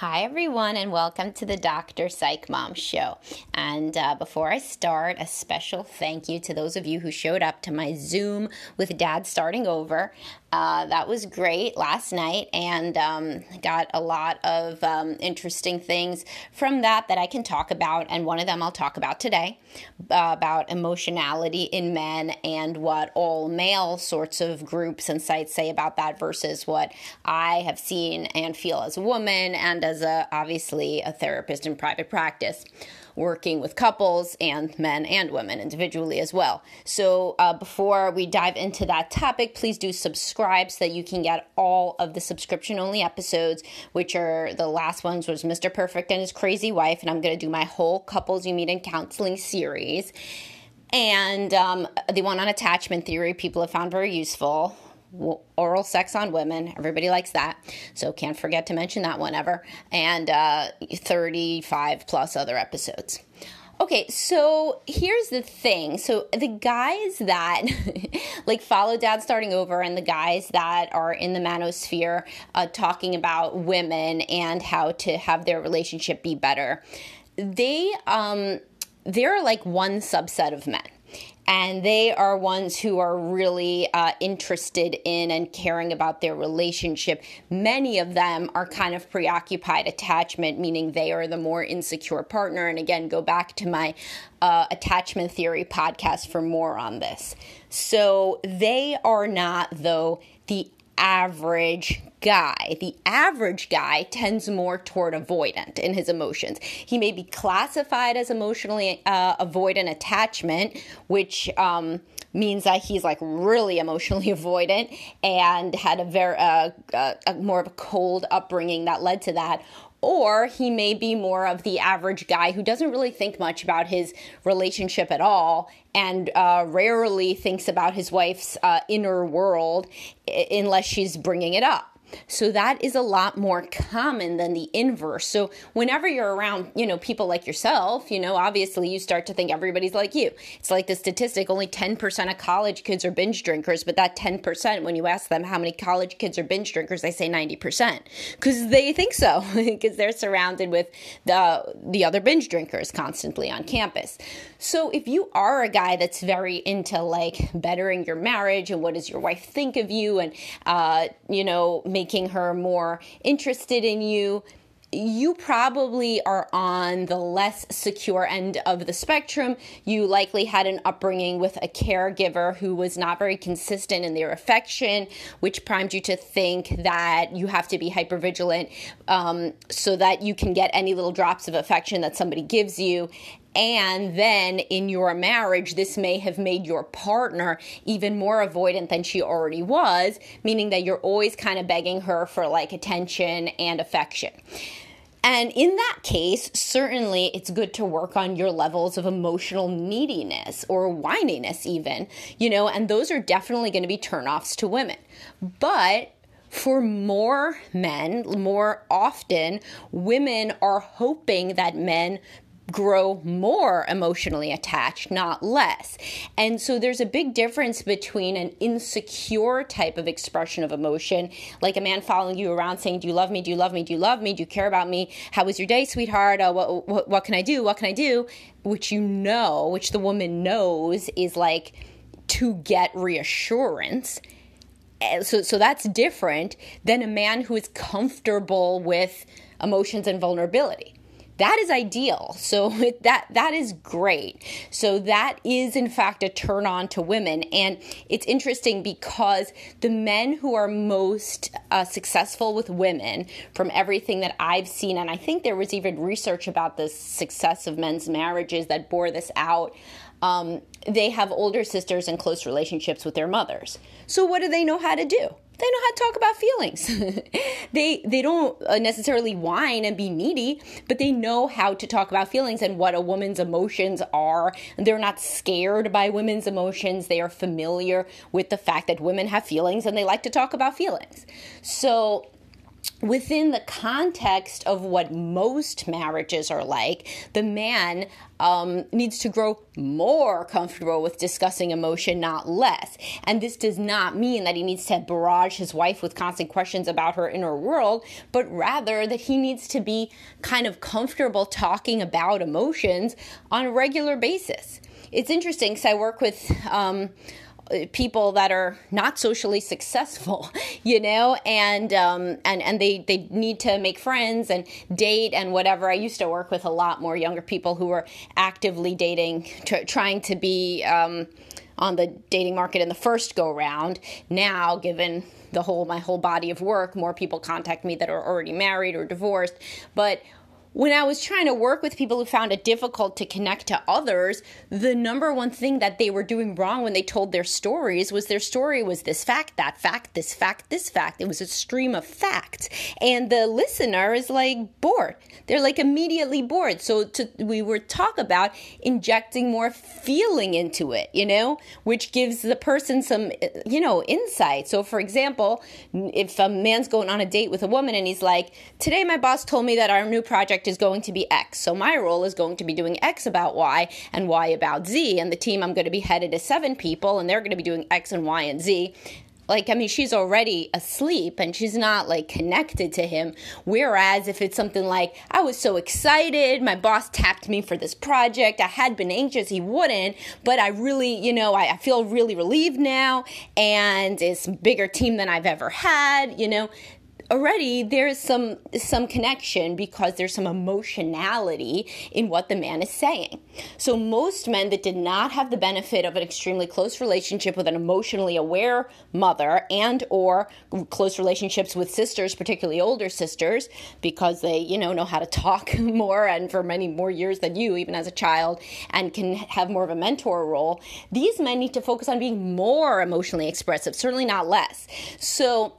Hi, everyone, and welcome to the Dr. Psych Mom Show. And uh, before I start, a special thank you to those of you who showed up to my Zoom with Dad starting over. Uh, that was great last night and um, got a lot of um, interesting things from that that I can talk about. And one of them I'll talk about today uh, about emotionality in men and what all male sorts of groups and sites say about that versus what I have seen and feel as a woman and as a obviously a therapist in private practice working with couples and men and women individually as well. So, uh, before we dive into that topic, please do subscribe so that you can get all of the subscription only episodes, which are the last ones was Mr. Perfect and his crazy wife, and I'm going to do my whole couples you meet in counseling series. And um, the one on attachment theory, people have found very useful oral sex on women. Everybody likes that. So can't forget to mention that one ever. And uh, 35 plus other episodes. Okay, so here's the thing. So the guys that like follow dad starting over and the guys that are in the manosphere uh, talking about women and how to have their relationship be better, they um they're like one subset of men and they are ones who are really uh, interested in and caring about their relationship. Many of them are kind of preoccupied attachment, meaning they are the more insecure partner. And again, go back to my uh, attachment theory podcast for more on this. So they are not, though, the average guy. The average guy tends more toward avoidant in his emotions. He may be classified as emotionally uh, avoidant attachment, which um, means that he's like really emotionally avoidant and had a very uh, uh, a more of a cold upbringing that led to that or he may be more of the average guy who doesn't really think much about his relationship at all and uh, rarely thinks about his wife's uh, inner world unless she's bringing it up. So that is a lot more common than the inverse. So whenever you're around, you know, people like yourself, you know, obviously you start to think everybody's like you. It's like the statistic only 10% of college kids are binge drinkers, but that 10% when you ask them how many college kids are binge drinkers, they say 90% cuz they think so because they're surrounded with the the other binge drinkers constantly on campus. So if you are a guy that's very into like bettering your marriage and what does your wife think of you and uh, you know, making her more interested in you, you probably are on the less secure end of the spectrum. You likely had an upbringing with a caregiver who was not very consistent in their affection, which primed you to think that you have to be hypervigilant um, so that you can get any little drops of affection that somebody gives you. And then in your marriage, this may have made your partner even more avoidant than she already was, meaning that you're always kind of begging her for like attention and affection. And in that case, certainly it's good to work on your levels of emotional neediness or whininess, even, you know, and those are definitely going to be turnoffs to women. But for more men, more often, women are hoping that men grow more emotionally attached, not less. And so there's a big difference between an insecure type of expression of emotion, like a man following you around saying, Do you love me? Do you love me? Do you love me? Do you care about me? How was your day, sweetheart? Uh, what, what, what can I do? What can I do? Which you know, which the woman knows is like to get reassurance. So, so that's different than a man who is comfortable with emotions and vulnerability that is ideal so it, that that is great so that is in fact a turn on to women and it's interesting because the men who are most uh, successful with women from everything that i've seen and i think there was even research about the success of men's marriages that bore this out um, they have older sisters and close relationships with their mothers. So, what do they know how to do? They know how to talk about feelings. they they don't uh, necessarily whine and be needy, but they know how to talk about feelings and what a woman's emotions are. They're not scared by women's emotions. They are familiar with the fact that women have feelings and they like to talk about feelings. So within the context of what most marriages are like, the man um, needs to grow more comfortable with discussing emotion, not less. And this does not mean that he needs to barrage his wife with constant questions about her inner world, but rather that he needs to be kind of comfortable talking about emotions on a regular basis. It's interesting because I work with. Um, people that are not socially successful, you know, and um, and and they they need to make friends and date and whatever. I used to work with a lot more younger people who were actively dating, tr- trying to be um, on the dating market in the first go round. Now, given the whole my whole body of work, more people contact me that are already married or divorced, but when I was trying to work with people who found it difficult to connect to others, the number one thing that they were doing wrong when they told their stories was their story was this fact, that fact, this fact, this fact. It was a stream of facts. And the listener is like bored. They're like immediately bored. So to, we were talk about injecting more feeling into it, you know, which gives the person some, you know, insight. So for example, if a man's going on a date with a woman and he's like, today my boss told me that our new project is going to be X. So my role is going to be doing X about Y and Y about Z. And the team I'm going to be headed is seven people, and they're going to be doing X and Y and Z like i mean she's already asleep and she's not like connected to him whereas if it's something like i was so excited my boss tapped me for this project i had been anxious he wouldn't but i really you know i, I feel really relieved now and it's a bigger team than i've ever had you know already there's some some connection because there's some emotionality in what the man is saying. So most men that did not have the benefit of an extremely close relationship with an emotionally aware mother and or close relationships with sisters, particularly older sisters, because they, you know, know how to talk more and for many more years than you even as a child and can have more of a mentor role. These men need to focus on being more emotionally expressive, certainly not less. So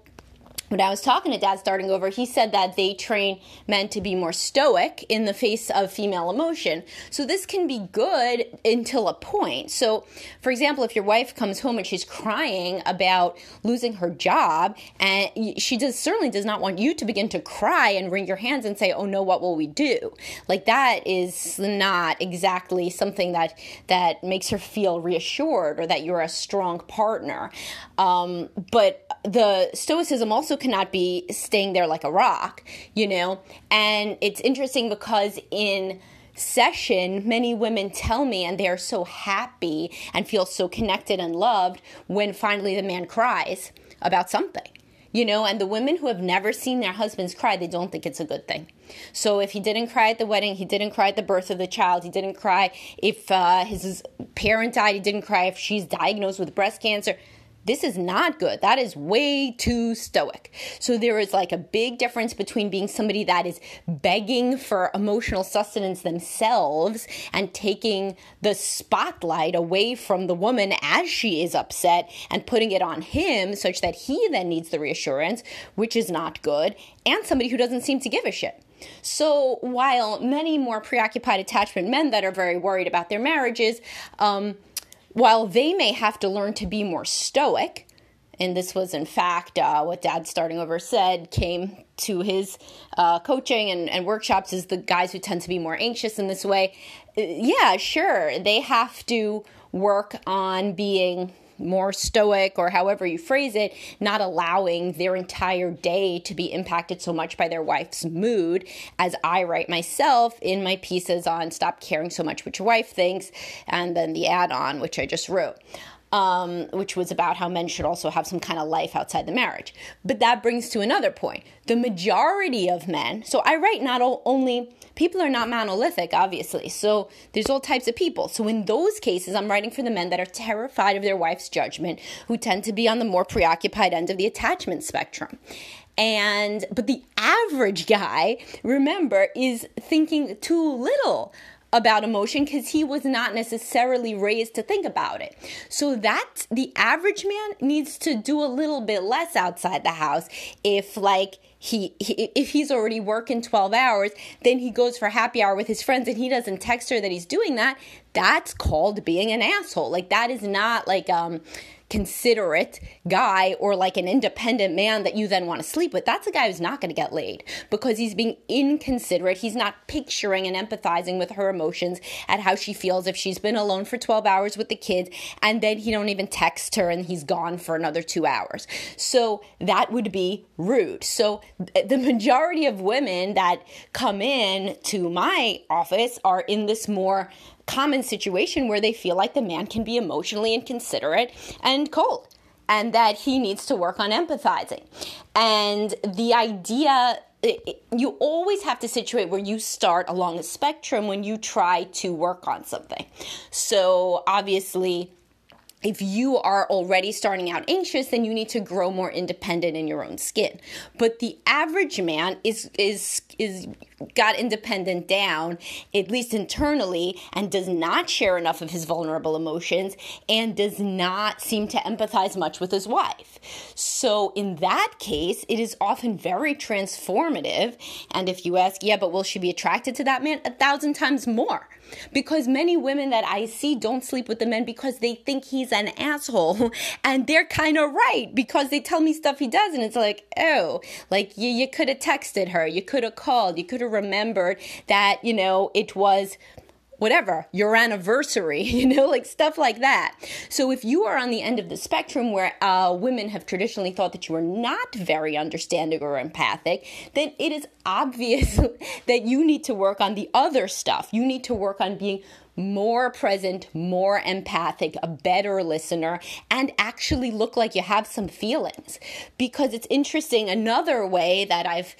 when I was talking to dad starting over, he said that they train men to be more stoic in the face of female emotion. So this can be good until a point. So, for example, if your wife comes home and she's crying about losing her job, and she does certainly does not want you to begin to cry and wring your hands and say, "Oh no, what will we do?" Like that is not exactly something that that makes her feel reassured or that you're a strong partner. Um, but the stoicism also cannot be staying there like a rock, you know? And it's interesting because in session, many women tell me, and they are so happy and feel so connected and loved when finally the man cries about something. You know, and the women who have never seen their husbands cry, they don't think it's a good thing. So if he didn't cry at the wedding, he didn't cry at the birth of the child, he didn't cry if uh, his parent died, he didn't cry if she's diagnosed with breast cancer this is not good. That is way too stoic. So there is like a big difference between being somebody that is begging for emotional sustenance themselves and taking the spotlight away from the woman as she is upset and putting it on him such that he then needs the reassurance, which is not good, and somebody who doesn't seem to give a shit. So while many more preoccupied attachment men that are very worried about their marriages, um, while they may have to learn to be more stoic, and this was in fact uh, what dad starting over said came to his uh, coaching and, and, workshops is the guys who tend to be more anxious in this way. Uh, yeah sure they have to work on being more stoic or however you phrase it, not allowing their entire day to be impacted so much by their wife's mood, as I write myself in my pieces on Stop Caring So Much What Your Wife Thinks, and then the add on, which I just wrote um, which was about how men should also have some kind of life outside the marriage. But that brings to another point. The majority of men, so I write not only, people are not monolithic, obviously. So there's all types of people. So in those cases, I'm writing for the men that are terrified of their wife's judgment, who tend to be on the more preoccupied end of the attachment spectrum. And, but the average guy, remember, is thinking too little about emotion because he was not necessarily raised to think about it. So that the average man needs to do a little bit less outside the house if like he, he, if he's already working 12 hours then he goes for happy hour with his friends and he doesn't text her that he's doing that that's called being an asshole like that is not like um considerate guy or like an independent man that you then want to sleep with, that's a guy who's not going to get laid because he's being inconsiderate. He's not picturing and empathizing with her emotions at how she feels if she's been alone for 12 hours with the kids and then he don't even text her and he's gone for another 2 hours. So that would be rude. So the majority of women that come in to my office are in this more common situation where they feel like the man can be emotionally inconsiderate and cold and that he needs to work on empathizing. And the idea you always have to situate where you start along a spectrum when you try to work on something. So obviously if you are already starting out anxious then you need to grow more independent in your own skin but the average man is is is got independent down at least internally and does not share enough of his vulnerable emotions and does not seem to empathize much with his wife so in that case it is often very transformative and if you ask yeah but will she be attracted to that man a thousand times more because many women that I see don't sleep with the men because they think he's an asshole. And they're kind of right because they tell me stuff he does. And it's like, oh, like you, you could have texted her, you could have called, you could have remembered that, you know, it was whatever, your anniversary, you know, like stuff like that. So if you are on the end of the spectrum where uh, women have traditionally thought that you are not very understanding or empathic, then it is obvious that you need to work on the other stuff. You need to work on being more present, more empathic, a better listener, and actually look like you have some feelings. Because it's interesting, another way that I've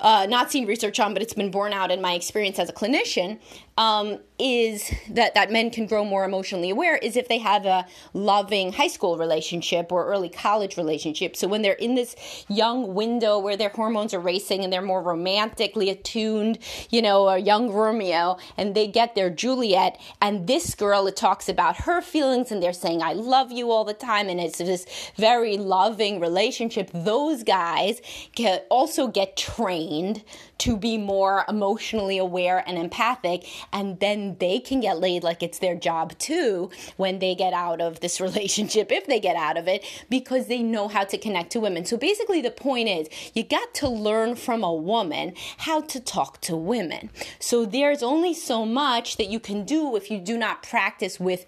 uh, not seen research on, but it's been borne out in my experience as a clinician, um, is that, that men can grow more emotionally aware is if they have a loving high school relationship or early college relationship. So when they're in this young window where their hormones are racing and they're more romantically attuned, you know, a young Romeo, and they get their Juliet, and this girl, it talks about her feelings and they're saying, I love you all the time, and it's this very loving relationship. Those guys can also get trained to be more emotionally aware and empathic and then they can get laid like it's their job too when they get out of this relationship if they get out of it because they know how to connect to women. So basically the point is you got to learn from a woman how to talk to women. So there's only so much that you can do if you do not practice with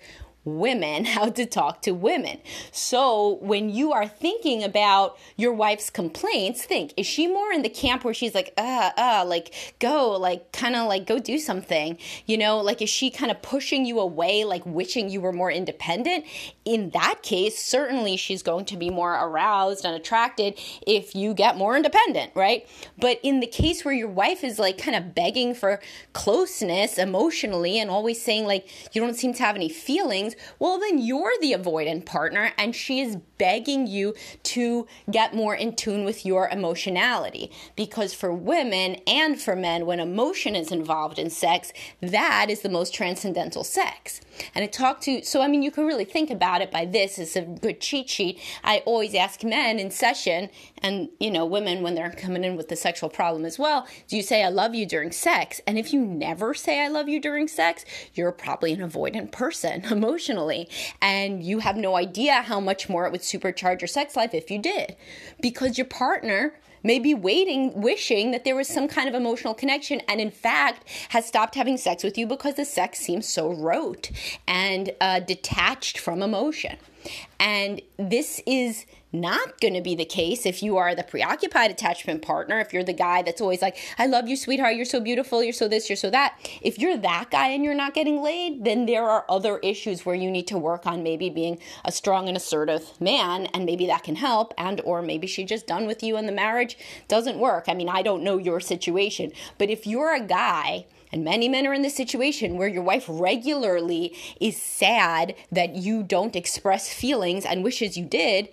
women how to talk to women. So when you are thinking about your wife's complaints, think, is she more in the camp where she's like, uh, uh, like go, like kind of like go do something, you know, like is she kind of pushing you away, like wishing you were more independent? In that case, certainly she's going to be more aroused and attracted if you get more independent, right? But in the case where your wife is like kind of begging for closeness emotionally and always saying like, you don't seem to have any feelings, well, then you're the avoidant partner and she is begging you to get more in tune with your emotionality. Because for women and for men, when emotion is involved in sex, that is the most transcendental sex. And I talk to, so I mean, you can really think about it by this. It's a good cheat sheet. I always ask men in session, and you know, women when they're coming in with the sexual problem as well, do you say I love you during sex? And if you never say I love you during sex, you're probably an avoidant person emotionally. And you have no idea how much more it would supercharge your sex life if you did. Because your partner may be waiting, wishing that there was some kind of emotional connection, and in fact has stopped having sex with you because the sex seems so rote and uh, detached from emotion. And this is not going to be the case if you are the preoccupied attachment partner, if you're the guy that's always like, I love you, sweetheart, you're so beautiful, you're so this, you're so that. If you're that guy and you're not getting laid, then there are other issues where you need to work on maybe being a strong and assertive man, and maybe that can help, and or maybe she's just done with you and the marriage doesn't work. I mean, I don't know your situation, but if you're a guy, and many men are in this situation where your wife regularly is sad that you don't express feelings and wishes you did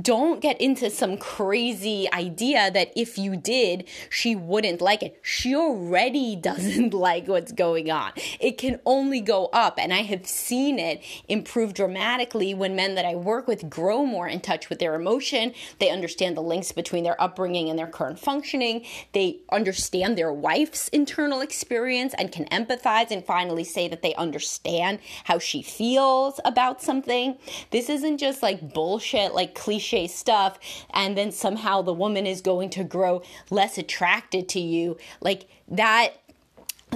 don't get into some crazy idea that if you did, she wouldn't like it. She already doesn't like what's going on. It can only go up. And I have seen it improve dramatically when men that I work with grow more in touch with their emotion. They understand the links between their upbringing and their current functioning. They understand their wife's internal experience and can empathize and finally say that they understand how she feels about something. This isn't just like bullshit, like cliche stuff and then somehow the woman is going to grow less attracted to you. Like that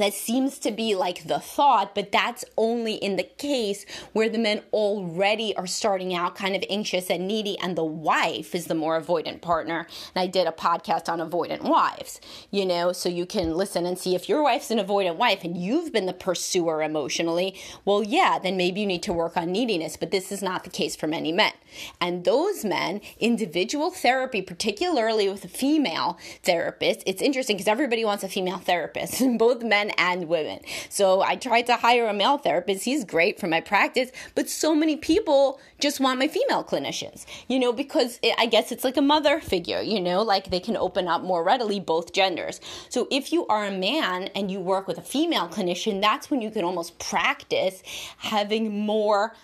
that seems to be like the thought, but that's only in the case where the men already are starting out kind of anxious and needy, and the wife is the more avoidant partner. And I did a podcast on avoidant wives, you know, so you can listen and see if your wife's an avoidant wife and you've been the pursuer emotionally. Well, yeah, then maybe you need to work on neediness, but this is not the case for many men. And those men, individual therapy, particularly with a female therapist, it's interesting because everybody wants a female therapist, and both men and women. So I tried to hire a male therapist. He's great for my practice, but so many people just want my female clinicians, you know, because it, I guess it's like a mother figure, you know, like they can open up more readily both genders. So if you are a man and you work with a female clinician, that's when you can almost practice having more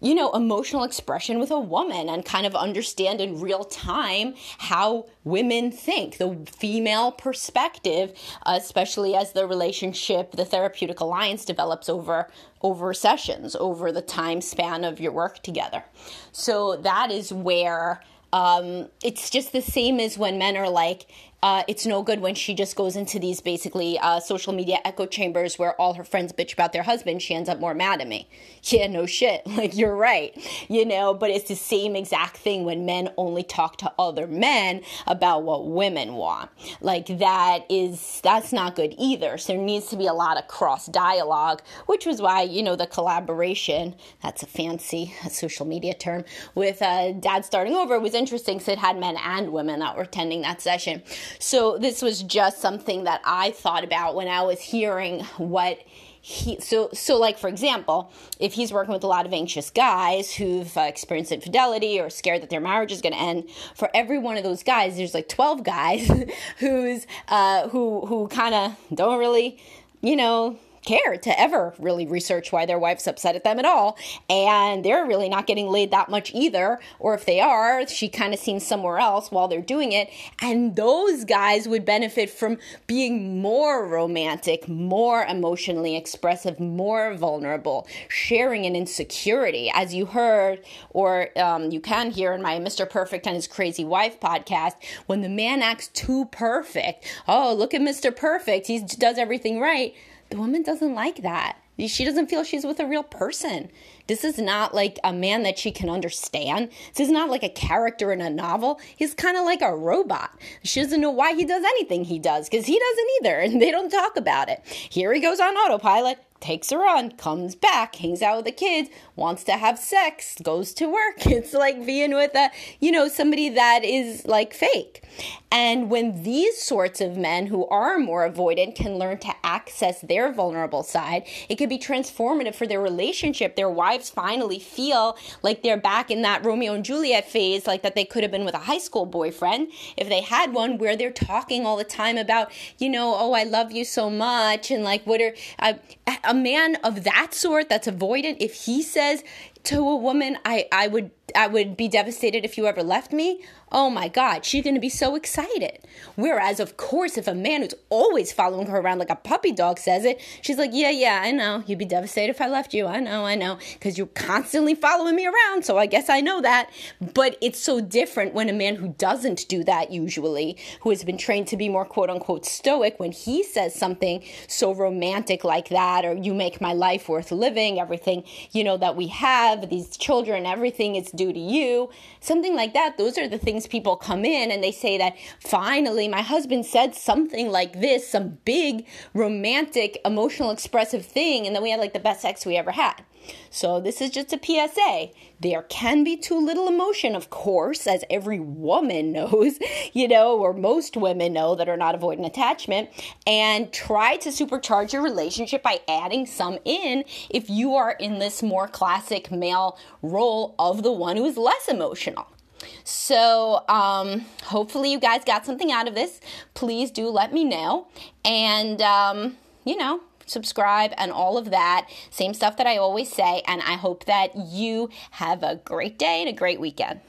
you know, emotional expression with a woman and kind of understand in real time how women think, the female perspective, especially as the relationship, the therapeutic alliance develops over over sessions, over the time span of your work together. So that is where um, it's just the same as when men are like, uh, it's no good when she just goes into these basically uh, social media echo chambers where all her friends bitch about their husband. She ends up more mad at me. Yeah, no shit. Like, you're right. You know, but it's the same exact thing when men only talk to other men about what women want. Like, that is, that's not good either. So there needs to be a lot of cross dialogue, which was why, you know, the collaboration, that's a fancy social media term, with uh, Dad Starting Over was interesting because it had men and women that were attending that session. So this was just something that I thought about when I was hearing what he so so like for example if he's working with a lot of anxious guys who've uh, experienced infidelity or scared that their marriage is going to end for every one of those guys there's like 12 guys who's uh, who who kind of don't really you know care to ever really research why their wife's upset at them at all. And they're really not getting laid that much either. Or if they are, she kind of seems somewhere else while they're doing it. And those guys would benefit from being more romantic, more emotionally expressive, more vulnerable, sharing an insecurity. As you heard, or um, you can hear in my Mr. Perfect and His Crazy Wife podcast, when the man acts too perfect, oh, look at Mr. Perfect, he does everything right the woman doesn't like that. She doesn't feel she's with a real person. This is not like a man that she can understand. This is not like a character in a novel. He's kind of like a robot. She doesn't know why he does anything he does because he doesn't either, and they don't talk about it. Here he goes on autopilot takes her on, comes back, hangs out with the kids, wants to have sex, goes to work. It's like being with a, you know, somebody that is like fake. And when these sorts of men who are more avoidant can learn to access their vulnerable side, it could be transformative for their relationship. Their wives finally feel like they're back in that Romeo and Juliet phase, like that they could have been with a high school boyfriend if they had one where they're talking all the time about, you know, oh, I love you so much. And like, what are, uh, a man of that sort that's avoidant, if he says to a woman, I, I would I would be devastated if you ever left me. Oh my God, she's to be so excited. Whereas, of course, if a man who's always following her around like a puppy dog says it, she's like, Yeah, yeah, I know. You'd be devastated if I left you. I know, I know. Because you're constantly following me around. So I guess I know that. But it's so different when a man who doesn't do that usually, who has been trained to be more quote unquote stoic, when he says something so romantic like that, or you make my life worth living, everything, you know, that we have, these children, everything is due to you, something like that. Those are the things people come in and they say that finally my husband said something like this, some big romantic, emotional, expressive thing, and then we had like the best sex we ever had. So, this is just a PSA. There can be too little emotion, of course, as every woman knows, you know, or most women know that are not avoiding attachment. And try to supercharge your relationship by adding some in if you are in this more classic male role of the one who is less emotional. So, um, hopefully, you guys got something out of this. Please do let me know. And, um, you know, subscribe and all of that. Same stuff that I always say. And I hope that you have a great day and a great weekend.